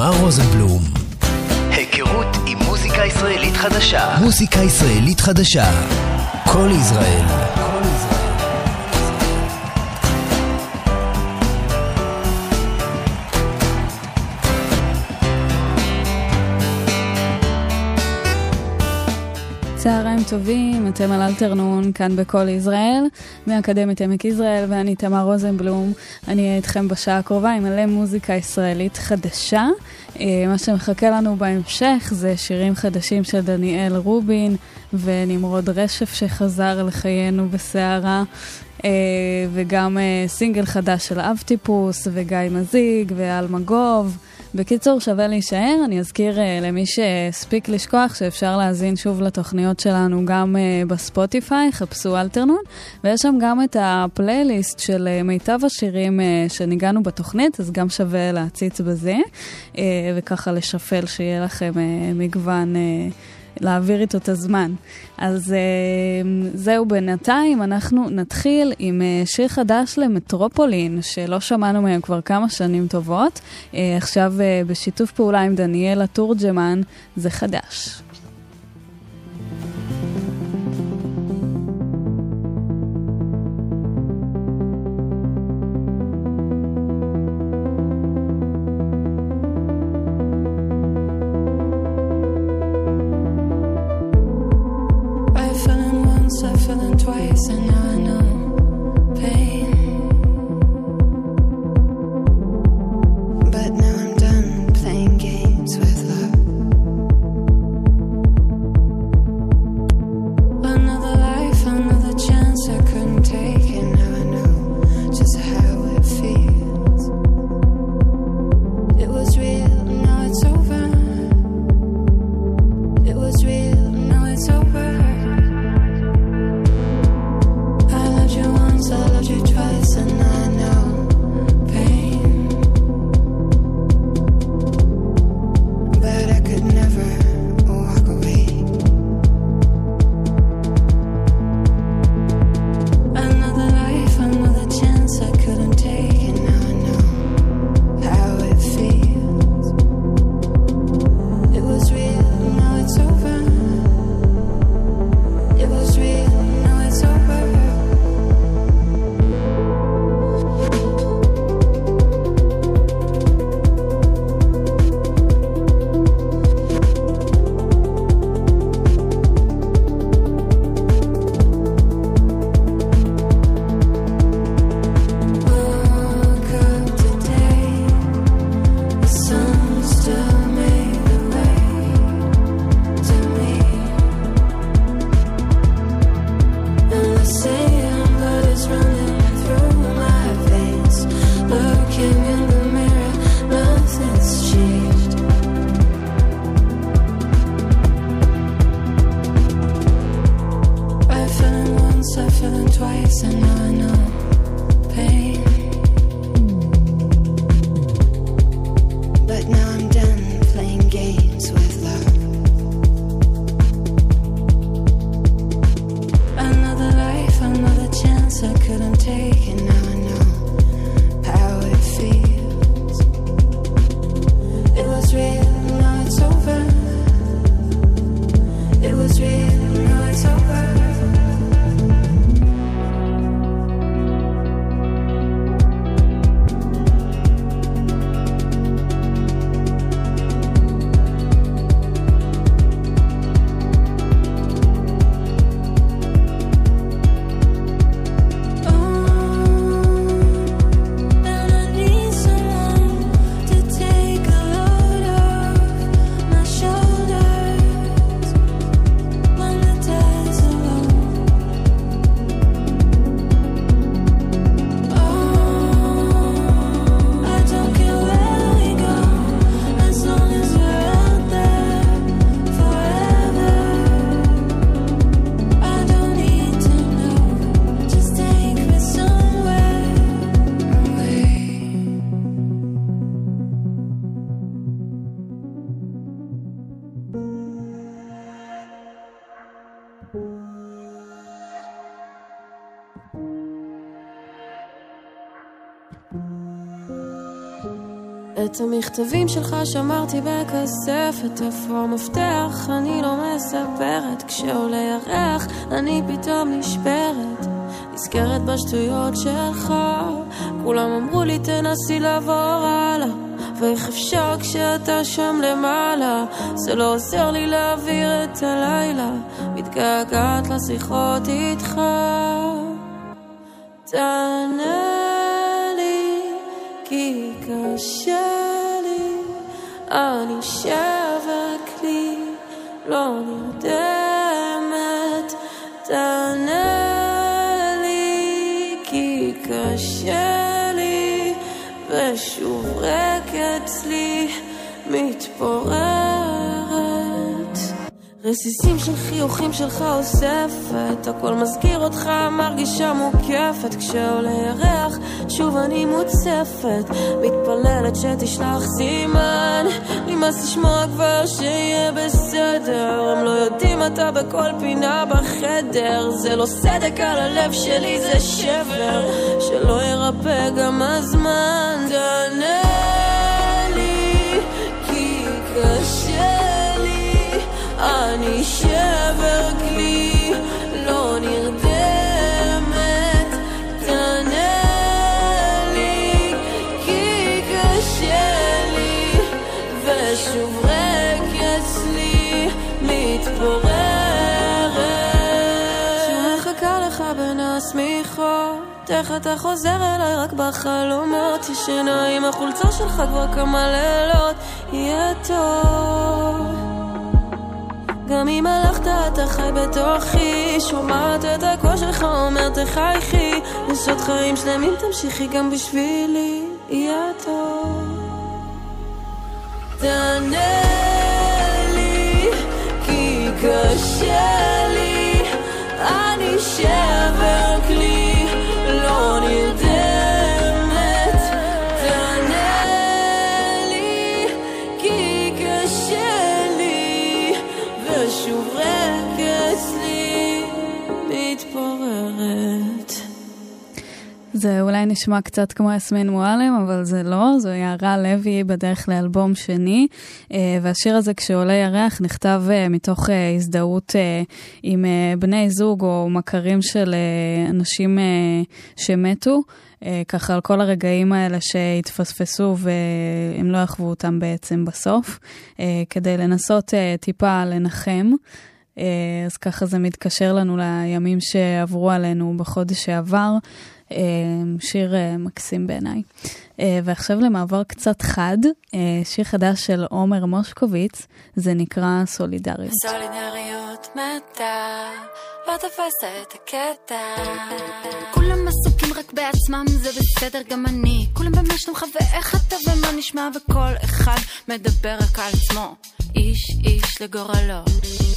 תמר רוזנבלום. היכרות עם מוזיקה ישראלית חדשה. מוזיקה ישראלית חדשה. כל ישראל. צהריים טובים, אתם על אלתרנון, כאן בכל ישראל, מאקדמית עמק יזרעאל, ואני תמר רוזנבלום. אני אהיה איתכם בשעה הקרובה עם מלא מוזיקה ישראלית חדשה. אה, מה שמחכה לנו בהמשך זה שירים חדשים של דניאל רובין ונמרוד רשף שחזר לחיינו בסערה. אה, וגם אה, סינגל חדש של אב טיפוס, וגיא מזיג, ואלמגוב. בקיצור, שווה להישאר. אני אזכיר uh, למי שהספיק לשכוח שאפשר להאזין שוב לתוכניות שלנו גם uh, בספוטיפיי, חפשו אלתרנון, ויש שם גם את הפלייליסט של uh, מיטב השירים uh, שניגענו בתוכנית, אז גם שווה להציץ בזה, uh, וככה לשפל שיהיה לכם uh, מגוון... Uh, להעביר איתו את הזמן. אז uh, זהו בינתיים, אנחנו נתחיל עם uh, שיר חדש למטרופולין, שלא שמענו מהם כבר כמה שנים טובות. Uh, עכשיו בשיתוף פעולה עם דניאלה תורג'מן, זה חדש. shaking המכתבים שלך שמרתי בכספת, איפה המפתח? אני לא מספרת, כשעולה ירח אני פתאום נשברת. נזכרת בשטויות שלך, כולם אמרו לי תנסי לעבור הלאה. ואיך אפשר כשאתה שם למעלה? זה לא עוזר לי להעביר את הלילה, מתגעגעת לשיחות איתך. תענה רסיסים של חיוכים שלך אוספת, הכל מזכיר אותך, מרגישה מוקפת, כשעולה ירח, שוב אני מוצפת, מתפללת שתשלח סימן, נמאס לשמוע כבר שיהיה בסדר, הם לא יודעים אתה בכל פינה בחדר, זה לא סדק על הלב שלי, זה שבר, שלא ירפא גם הזמן, תענה לי, כי קשה אני שבר כלי, איך אתה חוזר אליי רק בחלומות, ישנה עם החולצה שלך כבר כמה לילות, יהיה טוב. גם אם הלכת אתה חי בתוכי. שומעת את הקול שלך אומר תחייכי. יש עוד חיים שלמים תמשיכי גם בשבילי. יהיה טוב. תענה לי כי קשה לי. אני שבר זה אולי נשמע קצת כמו יסמין מועלם, אבל זה לא, זו יערה לוי בדרך לאלבום שני, אה, והשיר הזה, כשעולה ירח, נכתב אה, מתוך אה, הזדהות עם בני זוג או מכרים של אנשים שמתו. ככה על כל הרגעים האלה שהתפספסו והם לא יחוו אותם בעצם בסוף, כדי לנסות טיפה לנחם. אז ככה זה מתקשר לנו לימים שעברו עלינו בחודש שעבר. אמ, שיר אה, מקסים בעיניי. אה, ועכשיו למעבר קצת חד, אה, שיר חדש של עומר מושקוביץ, זה נקרא סולידריות. סולידריות מתה, לא תפסת את הקטע. כולם עסוקים רק בעצמם, זה בסדר גם אני. כולם במה שלומך ואיך אתה ומה נשמע, וכל אחד מדבר רק על עצמו. איש איש לגורלו.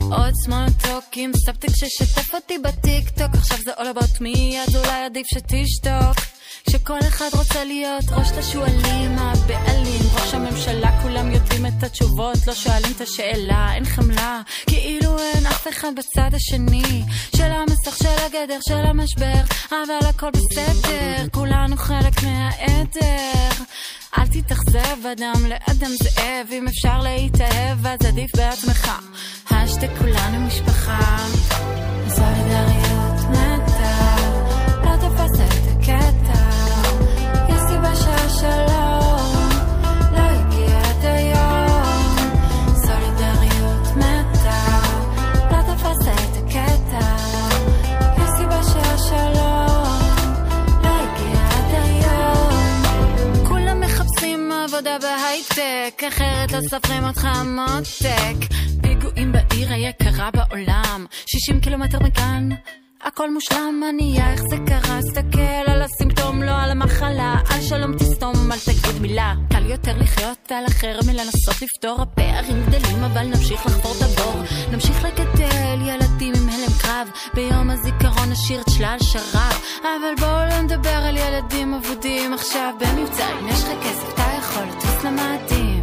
עוד סמולטוקים, סבתק ששתף אותי בטיק טוק, עכשיו זה all about me, אז אולי עדיף שתשתוק. שכל אחד רוצה להיות ראש לשועלים, הבעלים, ראש הממשלה, כולם יודעים את התשובות, לא שואלים את השאלה, אין חמלה, כאילו אין אף אחד בצד השני, של המסך, של הגדר, של המשבר, אבל הכל בסדר, כולנו חלק מהעדר. אל תתאכזב אדם לאדם זאב, אם אפשר להתאהב אז עדיף בעצמך. השתק כולנו משפחה, סולידריות מתה, לא תפס את הקטע, בהייטק, אחרת לא סופרים אותך מותק. פיגועים בעיר היקרה בעולם, 60 קילומטר מכאן. הכל מושלם, ענייה, איך זה קרה? אל תגיד מילה. קל יותר לחיות על החרם מלנסות לפתור. הפערים גדלים, אבל נמשיך לחפור את הבור. נמשיך לגדל ילדים עם הלם קרב. ביום הזיכרון נשאיר את שלל שרב. אבל בואו לא נדבר על ילדים אבודים עכשיו במבצע. אם יש לך כסף, אתה יכול לטוס למאדים.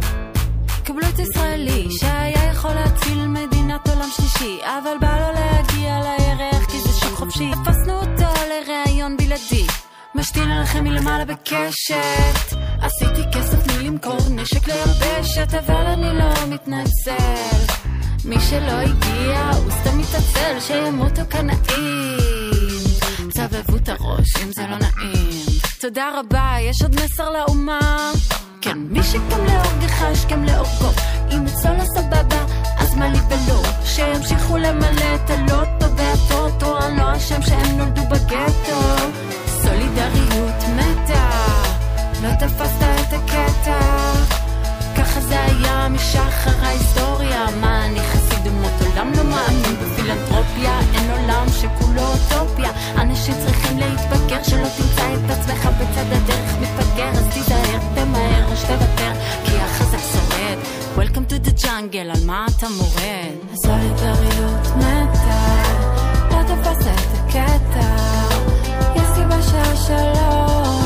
קבלו את ישראלי, שהיה יכול להציל מדינת עולם שלישי, אבל בא לו להגיע לירח כי זה שוק חופשי. תפסנו אותו לראיון בלעדי, משתין עליכם מלמעלה בקשת. עשיתי כסף, תני לי למכור נשק ליבשת, אבל אני לא מתנצל. מי שלא הגיע, הוא סתם מתעצל, שימותו קנאים. צבבו את הראש אם זה לא נעים. תודה רבה, יש עוד מסר לאומה? כן, מי שקם להורגך, השכם להורגו. אם אצלו לא סבבה, אז מה לי ולא? שימשיכו למלא את הלוטו והטוטו, אני לא אשם שהם נולדו בגטו. סולידריות מתה, לא תפסת את הקטע. ככה זה היה משחר ההיסטוריה, מה אני חסיד אומות עולם? לא מאמין בפילנטרופיה, אין עולם שכולו אוטופיה. אנשים צריכים להתבגר, שלא תמצא את עצמך בצד הדרך מתבגר, אז תיזהר, תמהר או שתוותר, כי החזק שורד. Welcome to the jungle, על מה אתה מורד? הסולידריות מתה, לא תפס את הקטע, 小小楼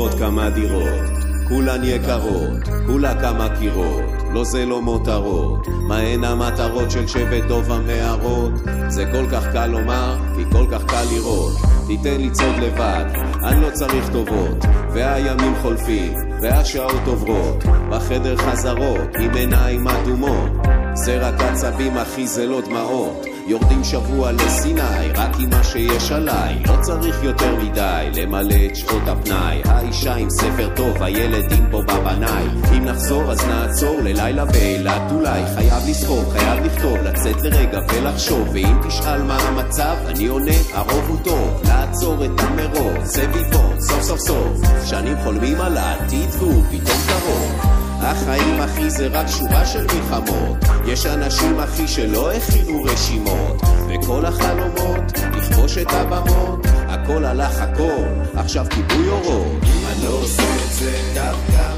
לראות כמה דירות, כולן יקרות, כולה כמה קירות, לא זה לא מותרות, מה הן המטרות של שבט דוב המערות? זה כל כך קל לומר, כי כל כך קל לראות, תיתן לצעוד לבד, אני לא צריך טובות, והימים חולפים, והשעות עוברות, בחדר חזרות, עם עיניים אדומות, זה רק עצבים אחי זה לא דמעות יורדים שבוע לסיני, רק עם מה שיש עליי. לא צריך יותר מדי למלא את שעות הפנאי. האישה עם ספר טוב, הילדים פה בבנאי אם נחזור אז נעצור ללילה באילת. אולי חייב לסחוב, חייב לכתוב, לצאת לרגע ולחשוב. ואם תשאל מה המצב, אני עונה, הרוב הוא טוב. לעצור את המרוב, זה ביבון, סוף סוף סוף. שנים חולמים על העתיד והוא פתאום קרוב החיים אחי זה רק שורה של מלחמות. יש אנשים אחי שלא הכינו רשימות. וכל החלומות לכבוש את הבמות. הכל הלך הכל עכשיו כיבוי אורות. אני לא עושה את זה דווקא.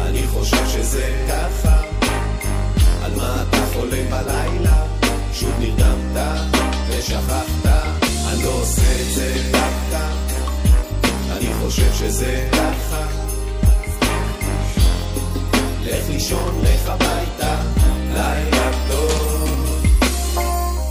אני חושב שזה ככה. על מה אתה חולם בלילה? שוב נרדמת ושכחת. אני לא עושה את זה דווקא. אני חושב שזה ככה לך לישון, לך הביתה, לילה טוב.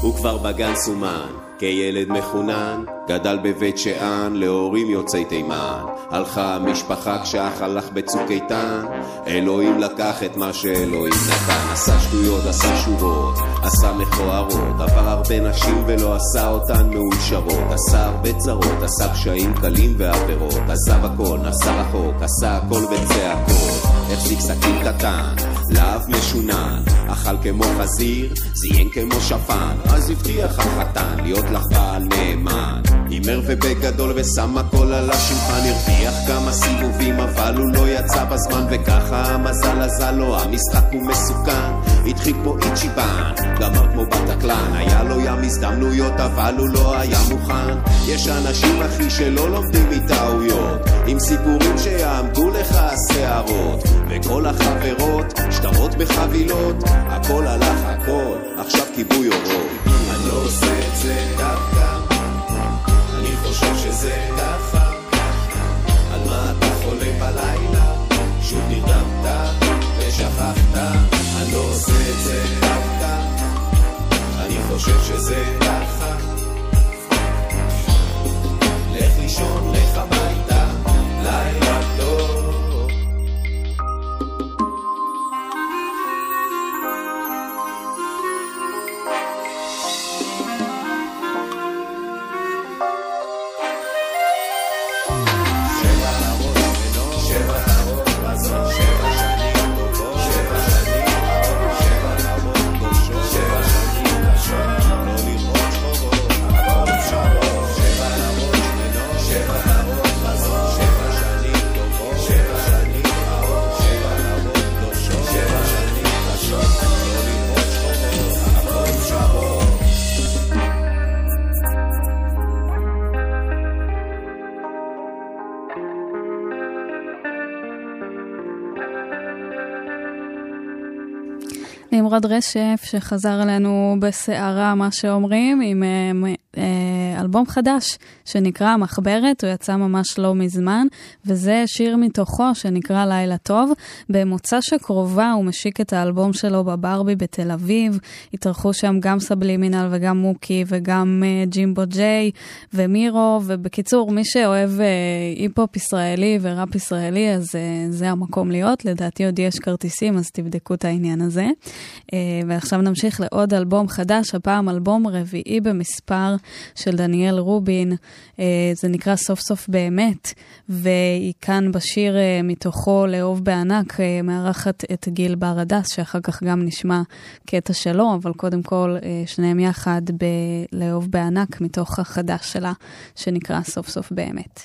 הוא כבר בגן סומן, כילד מחונן, גדל בבית שאן, להורים יוצאי תימן. הלכה המשפחה כשאח הלך בצוק איתן, אלוהים לקח את מה שאלוהים נתן. עשה שטויות, עשה שורות, עשה מכוערות, עבר הרבה נשים ולא עשה אותן מאושרות. עשה הרבה צרות, עשה פשעים קלים ועבירות, עזב הכל, נסע רחוק, עשה הכל בצעקות. החזיק סכין קטן, להב משונן, אכל כמו חזיר, זיין כמו שפן, אז הבטיח החתן להיות לך בעל נאמן. הימר ובגדול ושם הכל על השולחן, הרוויח כמה סיבובים, אבל הוא לא יצא בזמן, וככה המזל עזר לו, המשחק הוא מסוכן. התחיל כמו איצ'יבן, גמר כמו בתקלן, היה לו ים הזדמנויות, אבל הוא לא היה מוכן. יש אנשים אחי שלא לומדים מטעויות, עם סיפורים שיעמדו לך השערות, וכל החברות שטרות בחבילות, הכל הלך הכל, עכשיו כיבוי אורות. אני לא עושה את זה דווקא, חושב שזה ככה. על מה אתה חולם בלילה? שוב נרדמת ושכחת. אני לא עושה את זה דווקא, אני חושב שזה ככה. לך לישון, לך הביתה, אורד רשף, שחזר אלינו בסערה, מה שאומרים, עם אה, אה, אלבום חדש שנקרא מחברת, הוא יצא ממש לא מזמן, וזה שיר מתוכו שנקרא לילה טוב. במוצא שקרובה הוא משיק את האלבום שלו בברבי בתל אביב, התארחו שם גם סבלימינל וגם מוקי וגם uh, ג'ימבו ג'יי ומירו, ובקיצור, מי שאוהב uh, היפ-הופ ישראלי וראפ ישראלי, אז uh, זה המקום להיות. לדעתי עוד יש כרטיסים, אז תבדקו את העניין הזה. Uh, ועכשיו נמשיך לעוד אלבום חדש, הפעם אלבום רביעי במספר. של דניאל רובין, אה, זה נקרא סוף סוף באמת, והיא כאן בשיר אה, מתוכו לאהוב בענק, אה, מארחת את גיל בר הדס, שאחר כך גם נשמע קטע שלו, אבל קודם כל שניהם יחד בלאהוב בענק מתוך החדש שלה, שנקרא סוף סוף באמת.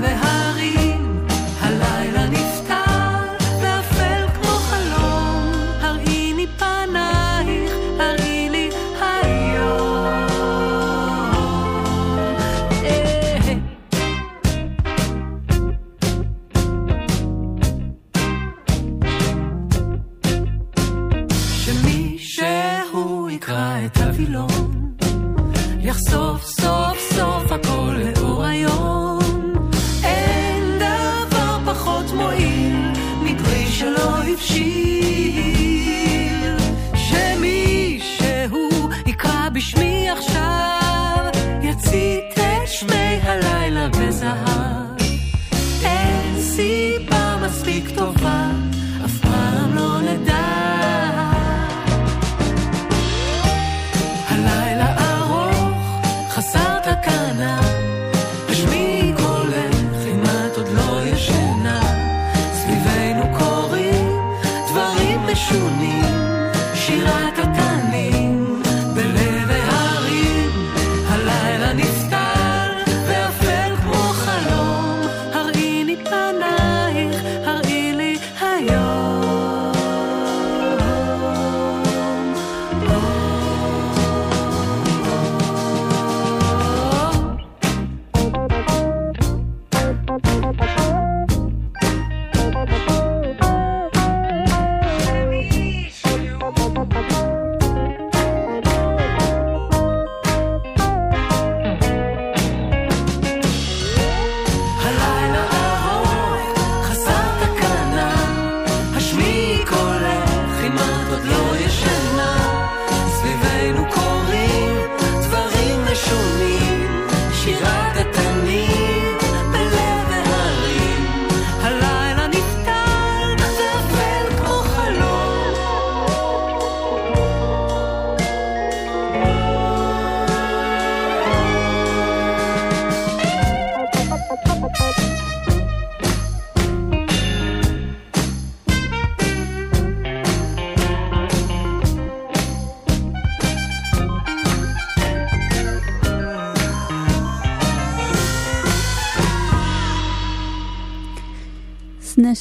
Baby,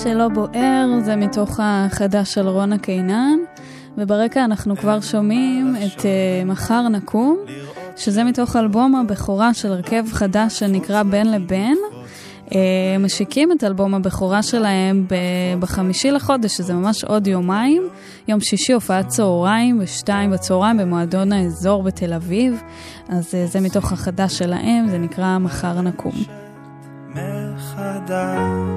שלא בוער זה מתוך החדש של רונה קינן, וברקע אנחנו כבר שומעים את uh, מחר נקום, שזה מתוך אלבום הבכורה של הרכב חדש שנקרא בין לבין. Uh, משיקים את אלבום הבכורה שלהם בחמישי לחודש, שזה ממש עוד יומיים. יום שישי הופעת צהריים ושתיים בצהריים במועדון האזור בתל אביב. אז uh, זה מתוך החדש שלהם, זה נקרא מחר נקום. מחדש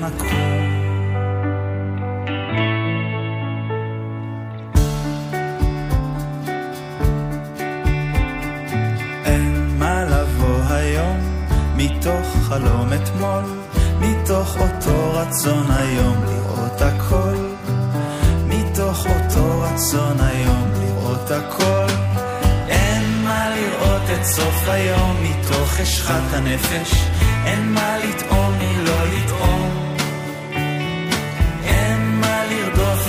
מקום. אין מה לבוא היום מתוך חלום אתמול, מתוך אותו רצון היום לראות הכל, מתוך אותו רצון היום לראות הכל. אין מה לראות את סוף היום מתוך חשכת הנפש, אין מה לטעום מלא לטעום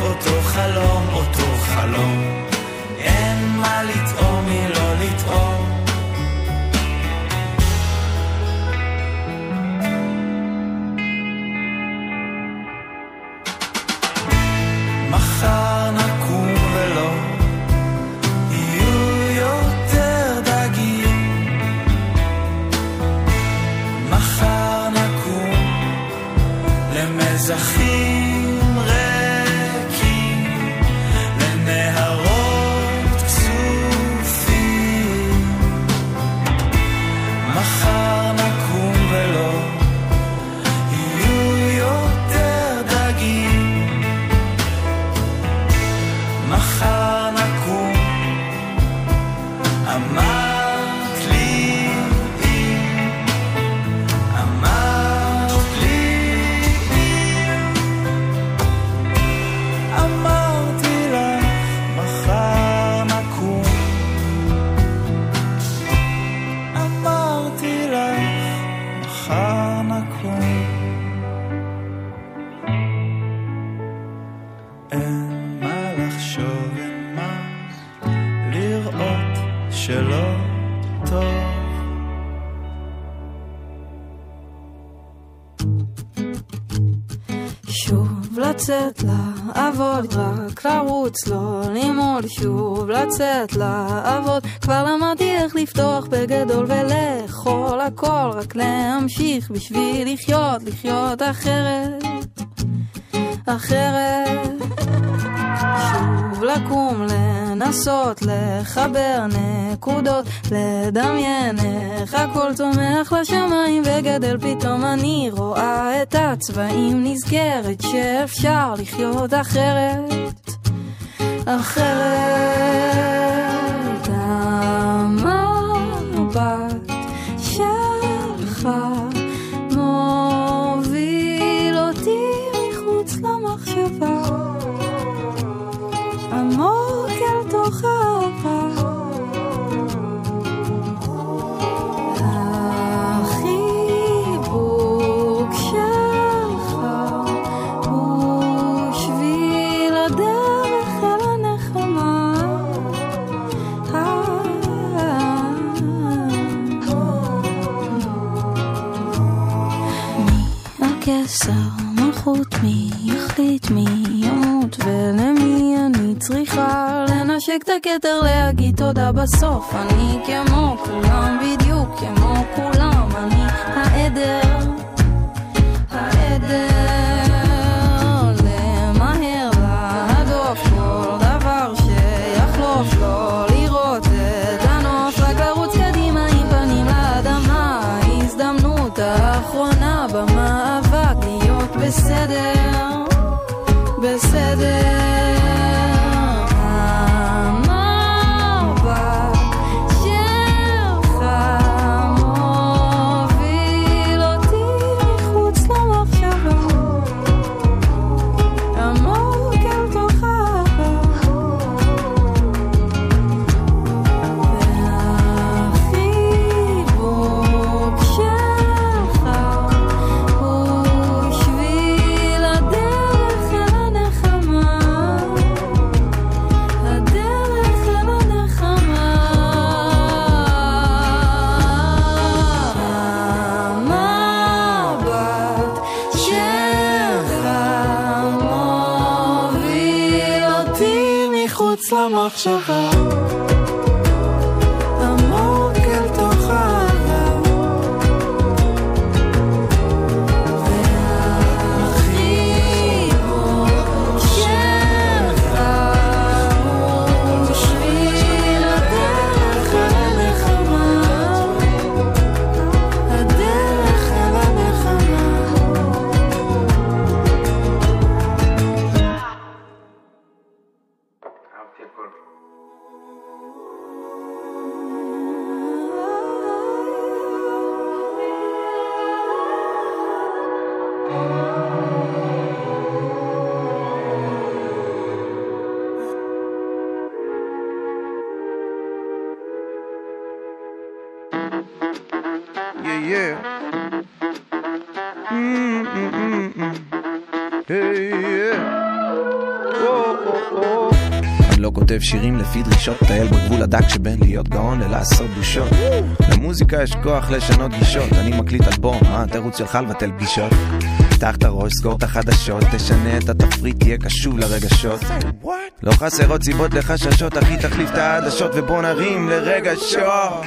אותו חלום, אותו חלום. אין מה לטעום מלא לטעום. מחר לצאת לעבוד, רק לרוץ, לא לימוד, שוב לצאת לעבוד. כבר למדתי איך לפתוח בגדול ולאכול הכל, רק להמשיך בשביל לחיות, לחיות אחרת, אחרת. שוב לקום, לנסות לחבר נקודות, לדמיין איך הכל צומח לשמיים וגדל פתאום אני רואה את הצבעים נזכרת שאפשר לחיות אחרת, אחרת. מי ימות ולמי אני צריכה לנשק את הכתר להגיד תודה בסוף. אני כמו כולם בדיוק כמו כולם אני העדר sugar. שירים לפי דרישות טייל בגבול הדק שבין להיות גאון ללעשות בושות למוזיקה יש כוח לשנות גישות אני מקליט אלבום, מה התירוץ שלך לבטל פגישות? פתח את הראש, סגור את החדשות, תשנה את התפריט, תהיה קשוב לרגשות. לא חסרות סיבות לחששות, אחי תחליף את העדשות ובוא נרים לרגשות.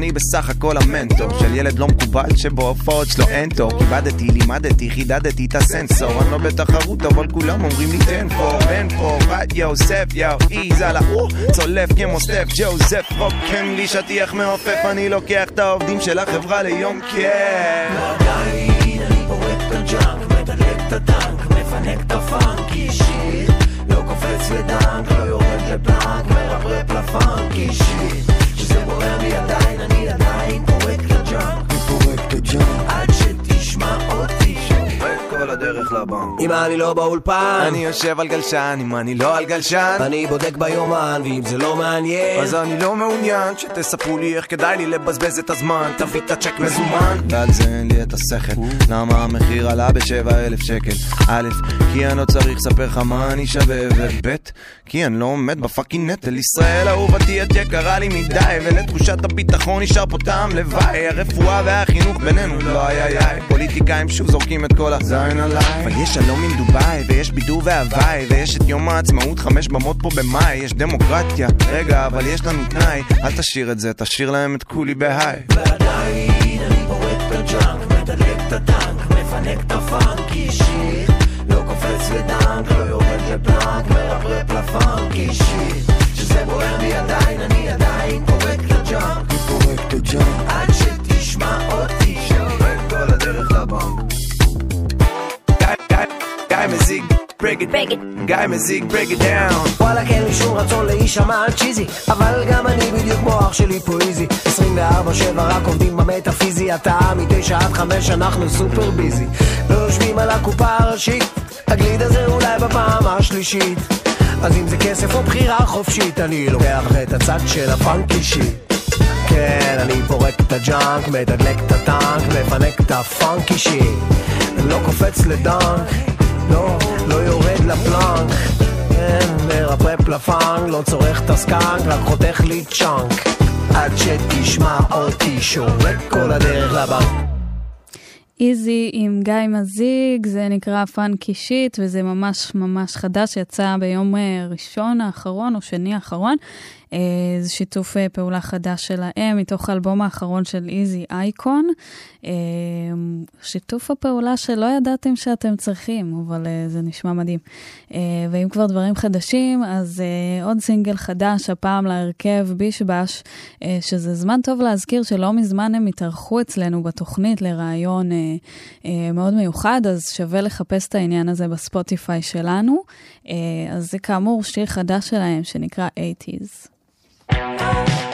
אני בסך הכל המנטור של ילד לא מקובל שבהופעות שלו אין תור. כיבדתי, לימדתי, חידדתי את הסנסור. אני לא בתחרות אבל כולם אומרים לי תן פה, בן פה, בת יוסף, יאו, איז על האור צולף כמו סטף, ג'וזף, רוקם לי שטיח מעופף. אני לוקח את העובדים של החברה ליום כיף. ועדיין מפנק את ה funky shit. לא קופץ ל dunk, לא יורד ל plank, מרפרפ ל funky shit שזה בוער בי עדיין, אני עדיין פורק ה junk. עד שתשמע אותי כל הדרך לבנק. אם אני לא באולפן, אני יושב על גלשן, אם אני לא על גלשן, אני בודק ביומן, ואם זה לא מעניין, אז אני לא מעוניין שתספרו לי איך כדאי לי לבזבז את הזמן, תביא את הצ'ק מזומן. ועל זה אין לי את השכל, למה המחיר עלה בשבע אלף שקל? א', כי אני לא צריך לספר לך מה אני שווה, וב', כי אני לא עומד ב fucking נטל. ישראל אהובתי את יקרה לי מדי, ולתחושת הביטחון נשאר פה טעם לוואי. הרפואה והחינוך בינינו לא איי איי איי. פוליטיקאים שוב זורקים את כל הזין עליי. אבל יש שלום עם דובאי, ויש בידור והוואי, ויש את יום העצמאות חמש במות פה במאי. יש דמוקרטיה, רגע, אבל יש לנו תנאי. אל תשאיר את זה, תשאיר להם את כולי ב high. ועדיין אני פורק את ה junk, מתדלק את הטנק, מפנק את ה funky shit. לא קופץ ל dunk, לא יורד ל plank, מרפרפ ל funky shit. שזה בוער בי עדיין, אני עדיין פורק את ה junk, פורק את ה junk. עד שתשמע אותי, מזיג, break it, גיא מזיג, break it down. וואלה אין לי שום רצון להישמע cheesy. אבל גם אני בדיוק כמו אח שלי פה איזי. 24-7 רק עובדים במטאפיזי. אתה מתשע עד חמש אנחנו super busy. לא יושבים על הקופה הראשית. הגליד הזה אולי בפעם השלישית. אז אם זה כסף או בחירה חופשית אני לוקח את הצד של ה funky shit כן, אני פורק את ה junk, מתדלק את הטנק, מפנק את ה funky shit לא קופץ ל dunk, לא, לא יורד ל plank כן, מרפרפ לפאנק, לא צורך את ה skunk, רק חותך לי chunk. עד שתשמע אותי שורק כל הדרך לבנק. איזי עם גיא מזיג, זה נקרא פאנקי שיט, וזה ממש ממש חדש, יצא ביום ראשון האחרון או שני האחרון. זה שיתוף פעולה חדש שלהם מתוך האלבום האחרון של איזי אייקון. שיתוף הפעולה שלא ידעתם שאתם צריכים, אבל זה נשמע מדהים. ואם כבר דברים חדשים, אז עוד סינגל חדש, הפעם להרכב בישבש, שזה זמן טוב להזכיר שלא מזמן הם התארחו אצלנו בתוכנית לראיון מאוד מיוחד, אז שווה לחפש את העניין הזה בספוטיפיי שלנו. אז זה כאמור שיר חדש שלהם שנקרא 80's. Oh,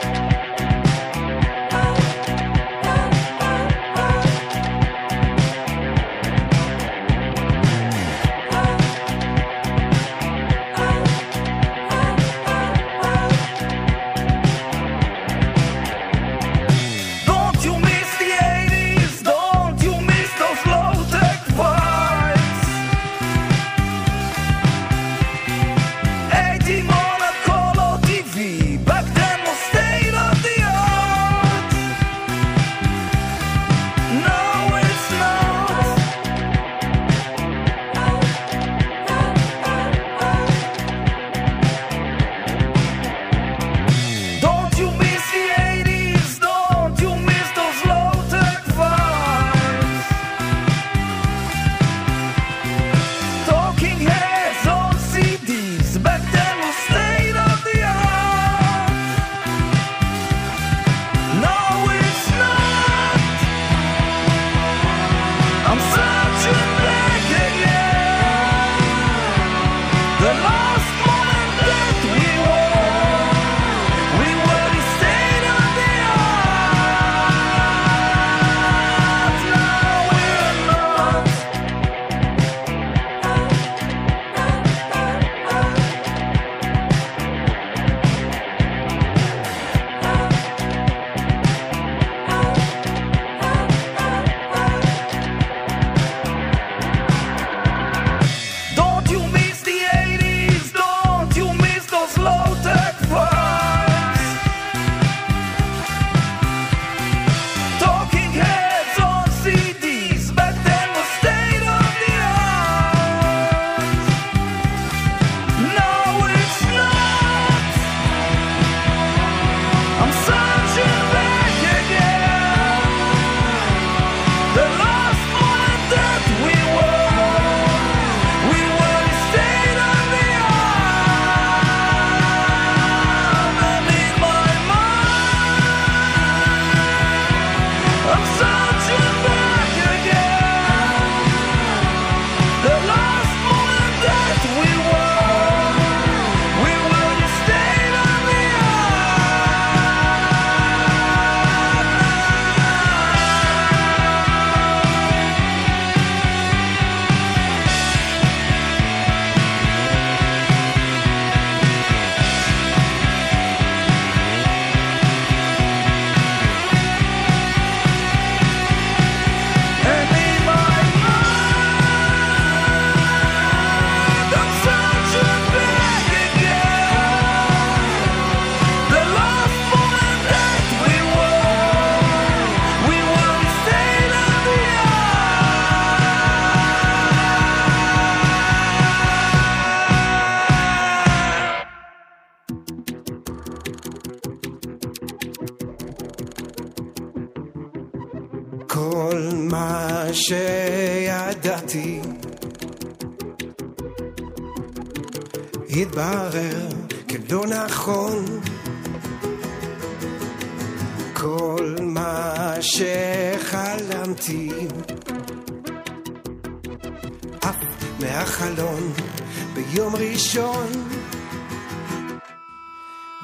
ראשון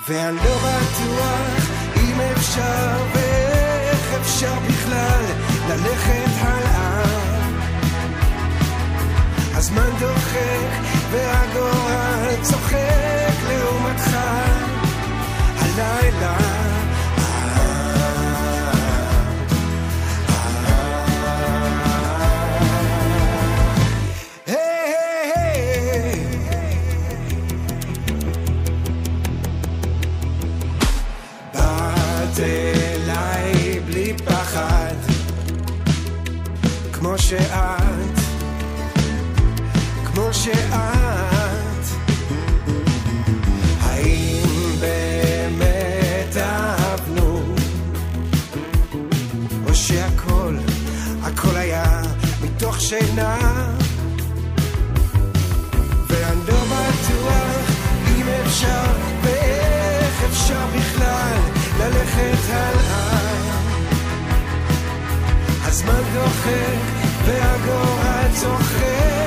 ואני לא בטוח אם אפשר ואיך אפשר בכלל ללכת הלאה. הזמן דוחק והגורל צוחק לעומתך הלילה שינה? ואני לא בטוח אם אפשר ואיך אפשר בכלל ללכת הלאה. הזמן דוחק והגורל צוחק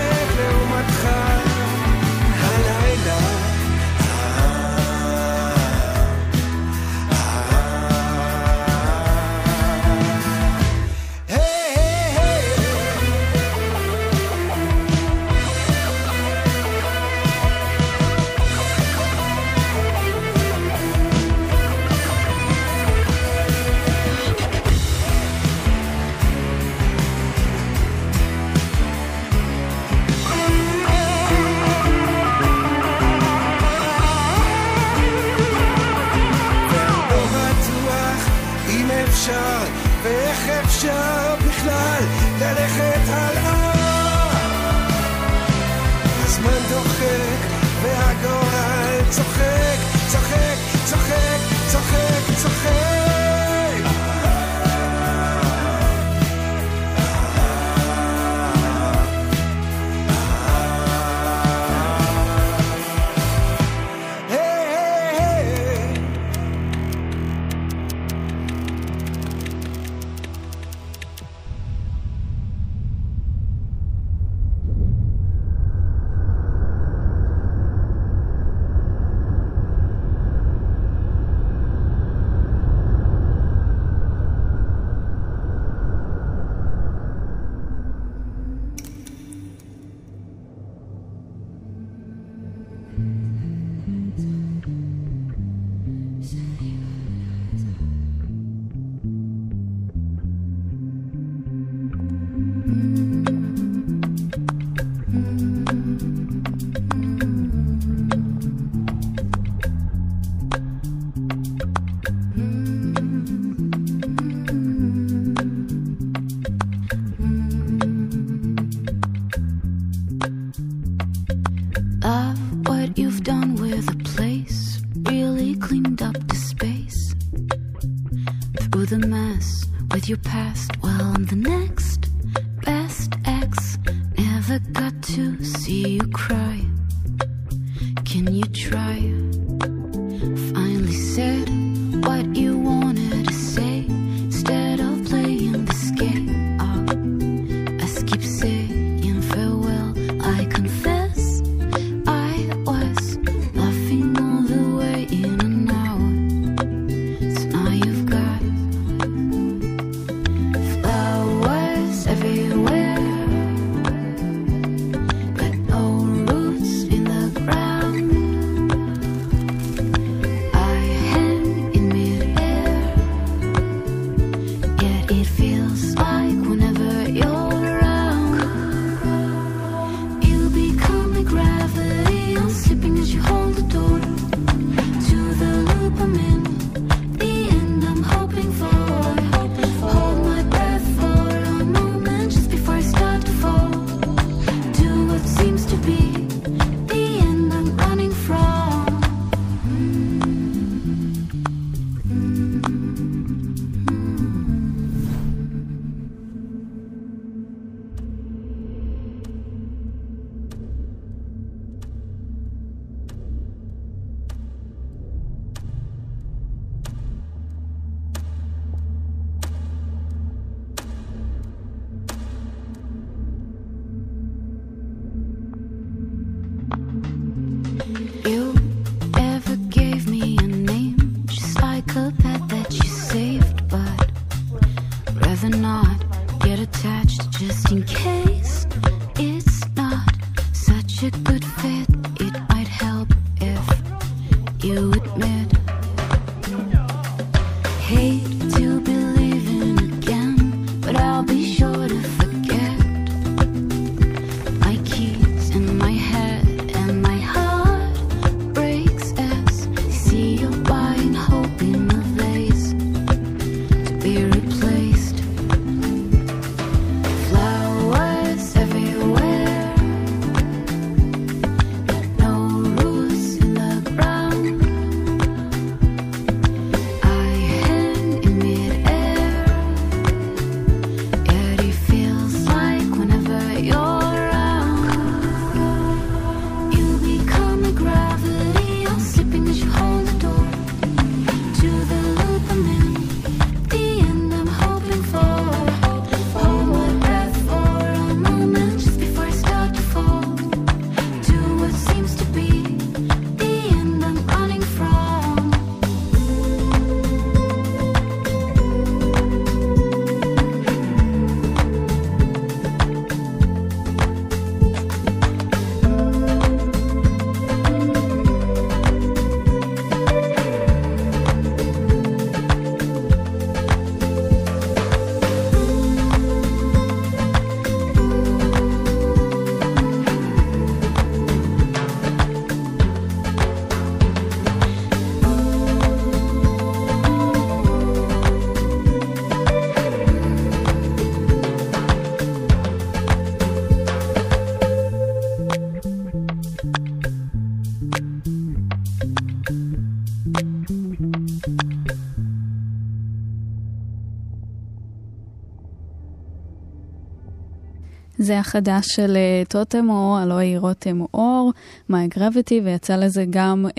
זה החדש של uh, טוטם אור, הלוא היא רותם אור, My Gravity, ויצא לזה גם uh,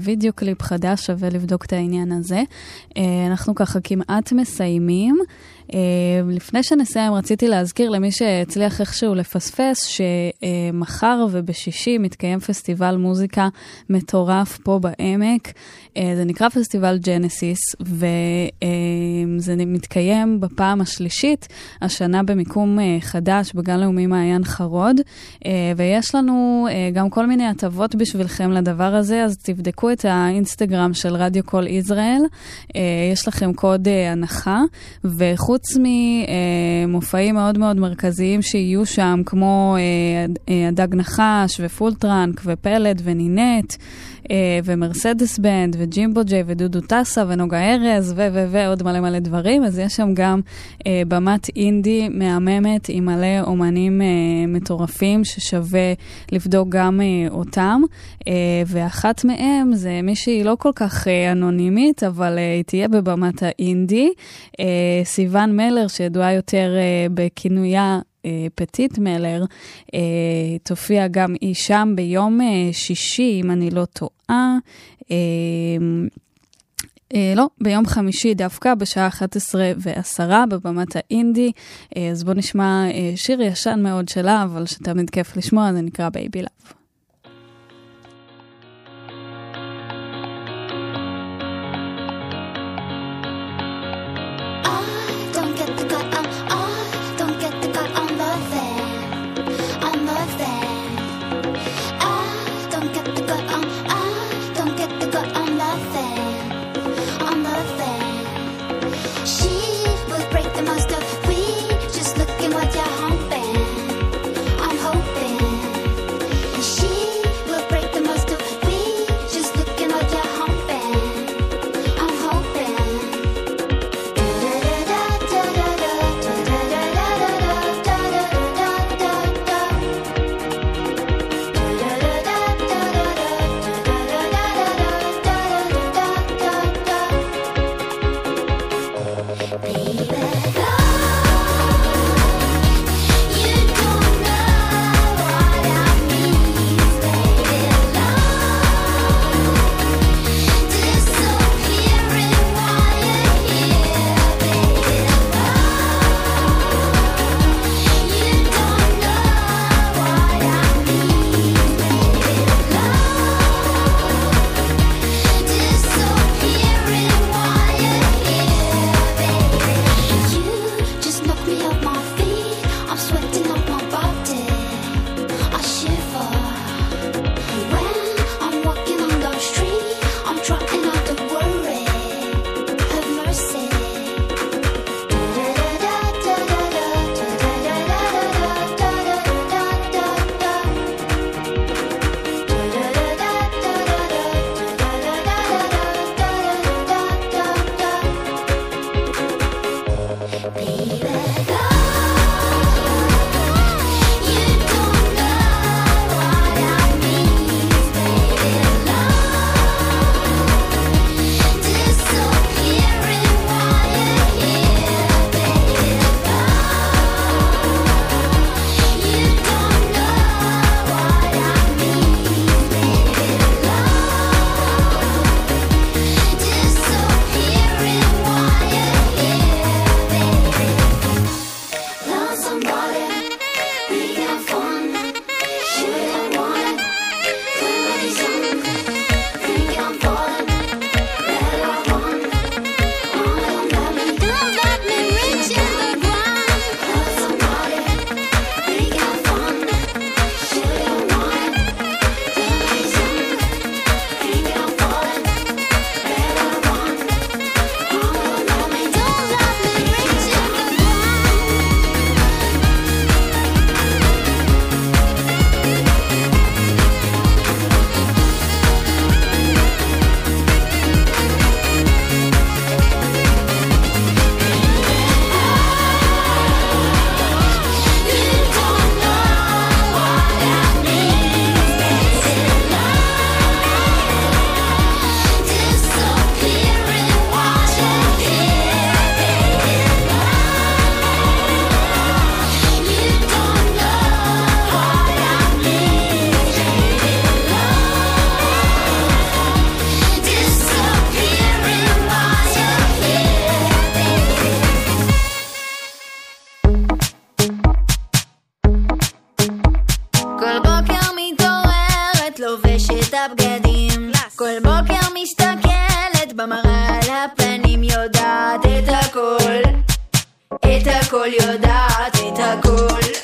וידאו קליפ חדש, שווה לבדוק את העניין הזה. Uh, אנחנו ככה כמעט מסיימים. Uh, לפני שנסיים, רציתי להזכיר למי שהצליח איכשהו לפספס, שמחר ובשישי מתקיים פסטיבל מוזיקה מטורף פה בעמק. Uh, זה נקרא פסטיבל ג'נסיס, וזה מתקיים בפעם השלישית, השנה במיקום אה, חדש בגן לאומי מעיין חרוד, ויש לנו גם כל מיני הטבות בשבילכם לדבר הזה, אז תבדקו את האינסטגרם של רדיו קול ישראל, יש לכם קוד הנחה, וחוץ... חוץ ממופעים מאוד מאוד מרכזיים שיהיו שם, כמו אה, אה, הדג נחש ופול טראנק ופלט ונינט, אה, ומרסדס בנד, וג'ימבו ג'יי, ודודו טסה, ונוגה ארז, ו... ו... ועוד מלא מלא דברים. אז יש שם גם אה, במת אינדי מהממת עם מלא אומנים אה, מטורפים, ששווה לבדוק גם אה, אותם. אה, ואחת מהם זה מישהי לא כל כך אה, אנונימית, אבל אה, היא תהיה בבמת האינדי. אה, סיוון מלר, שידועה יותר אה, בכינויה אה, פטיט מלר, אה, תופיע גם היא שם ביום אה, שישי, אם אני לא טועה. אה, לא, ביום חמישי דווקא, בשעה 11 ועשרה בבמת האינדי. אה, אז בואו נשמע אה, שיר ישן מאוד שלה, אבל שתמיד כיף לשמוע, זה נקרא baby love. كل يوم دعتي تاكل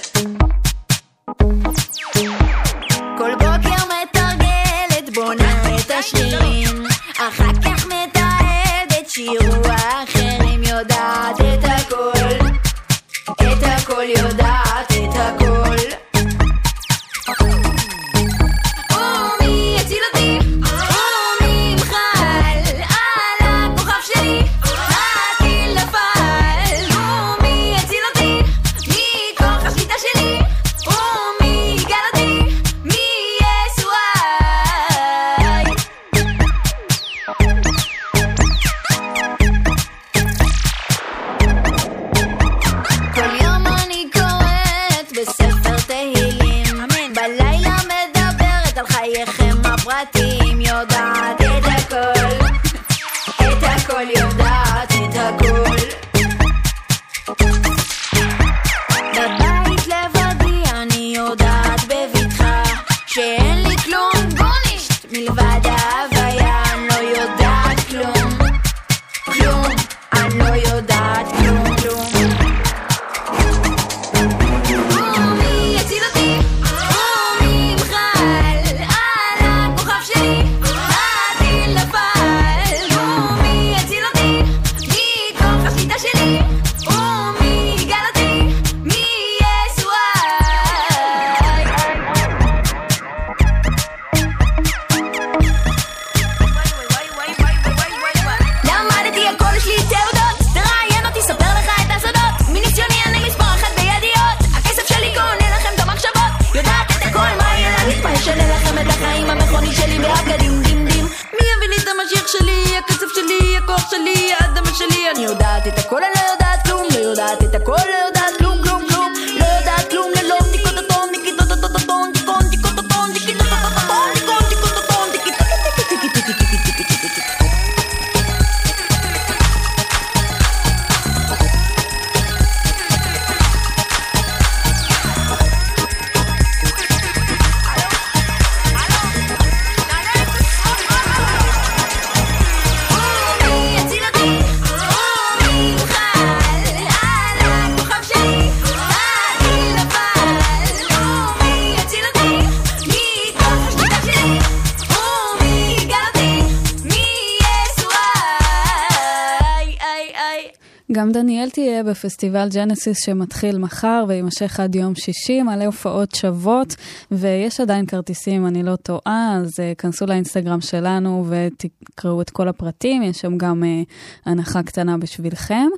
יהיה בפסטיבל ג'נסיס שמתחיל מחר ויימשך עד יום שישי, מלא הופעות שוות, ויש עדיין כרטיסים, אני לא טועה, אז אה, כנסו לאינסטגרם שלנו ותקראו את כל הפרטים, יש שם גם uh, הנחה קטנה בשבילכם.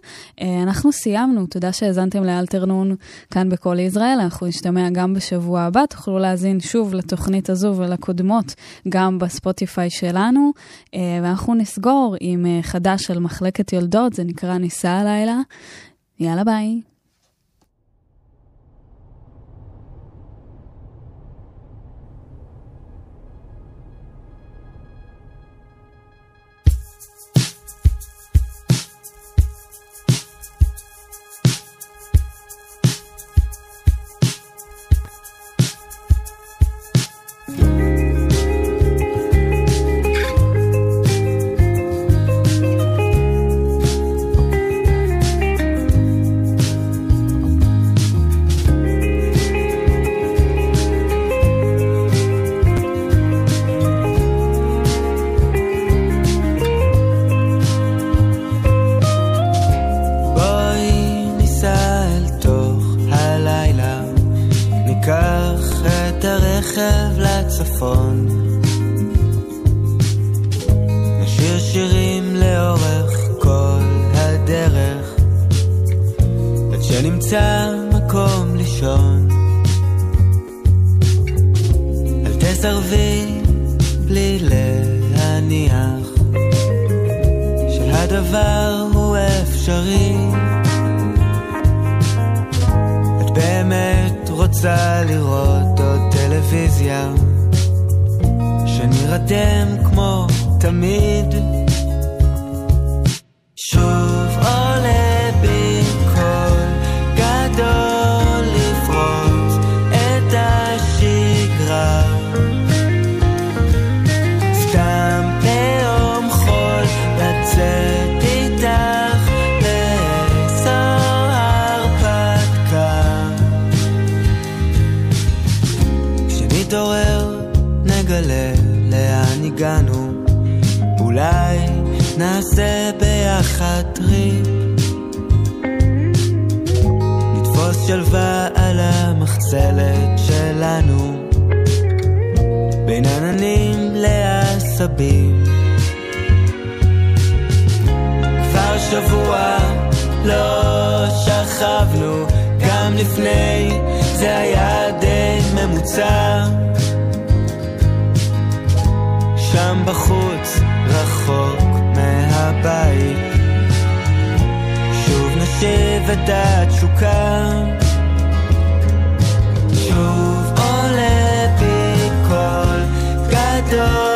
Uh, אנחנו סיימנו, תודה שהאזנתם לאלתרנון כאן בכל ישראל, אנחנו נשתמע גם בשבוע הבא, תוכלו להאזין שוב לתוכנית הזו ולקודמות גם בספוטיפיי שלנו, uh, ואנחנו נסגור עם uh, חדש של מחלקת יולדות, זה נקרא ניסה הלילה. יאללה ביי. את התשוקה שוב עולה בי קול גדול